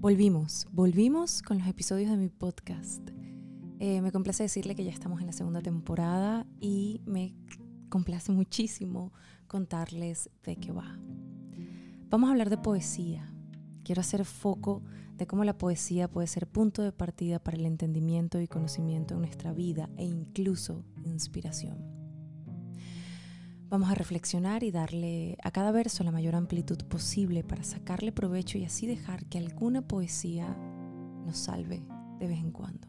Volvimos, volvimos con los episodios de mi podcast. Eh, me complace decirle que ya estamos en la segunda temporada y me complace muchísimo contarles de qué va. Vamos a hablar de poesía. Quiero hacer foco de cómo la poesía puede ser punto de partida para el entendimiento y conocimiento en nuestra vida e incluso inspiración. Vamos a reflexionar y darle a cada verso la mayor amplitud posible para sacarle provecho y así dejar que alguna poesía nos salve de vez en cuando.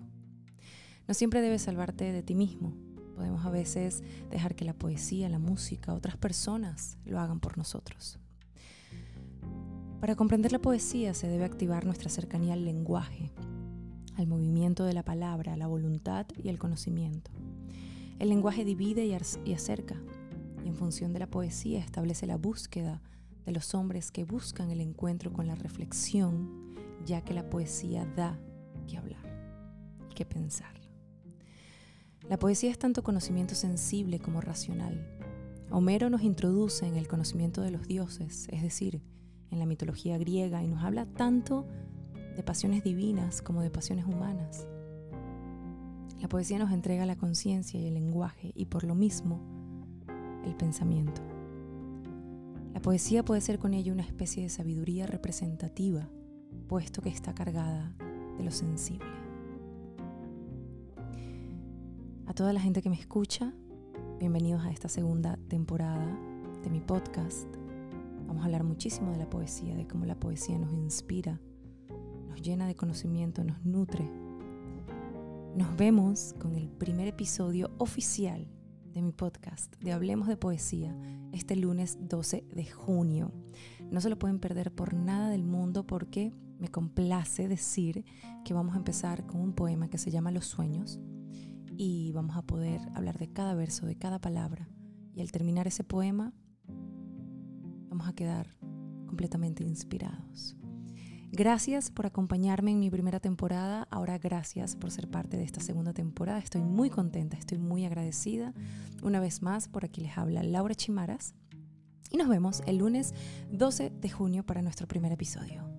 No siempre debes salvarte de ti mismo. Podemos a veces dejar que la poesía, la música, otras personas lo hagan por nosotros. Para comprender la poesía se debe activar nuestra cercanía al lenguaje, al movimiento de la palabra, la voluntad y al conocimiento. El lenguaje divide y acerca, y en función de la poesía establece la búsqueda de los hombres que buscan el encuentro con la reflexión, ya que la poesía da que hablar y que pensar. La poesía es tanto conocimiento sensible como racional. Homero nos introduce en el conocimiento de los dioses, es decir, en la mitología griega, y nos habla tanto de pasiones divinas como de pasiones humanas. La poesía nos entrega la conciencia y el lenguaje, y por lo mismo, el pensamiento. La poesía puede ser con ello una especie de sabiduría representativa, puesto que está cargada de lo sensible. A toda la gente que me escucha, bienvenidos a esta segunda temporada de mi podcast. Vamos a hablar muchísimo de la poesía, de cómo la poesía nos inspira, nos llena de conocimiento, nos nutre. Nos vemos con el primer episodio oficial de mi podcast de Hablemos de Poesía este lunes 12 de junio. No se lo pueden perder por nada del mundo porque me complace decir que vamos a empezar con un poema que se llama Los Sueños y vamos a poder hablar de cada verso, de cada palabra. Y al terminar ese poema vamos a quedar completamente inspirados. Gracias por acompañarme en mi primera temporada. Ahora gracias por ser parte de esta segunda temporada. Estoy muy contenta, estoy muy agradecida. Una vez más, por aquí les habla Laura Chimaras. Y nos vemos el lunes 12 de junio para nuestro primer episodio.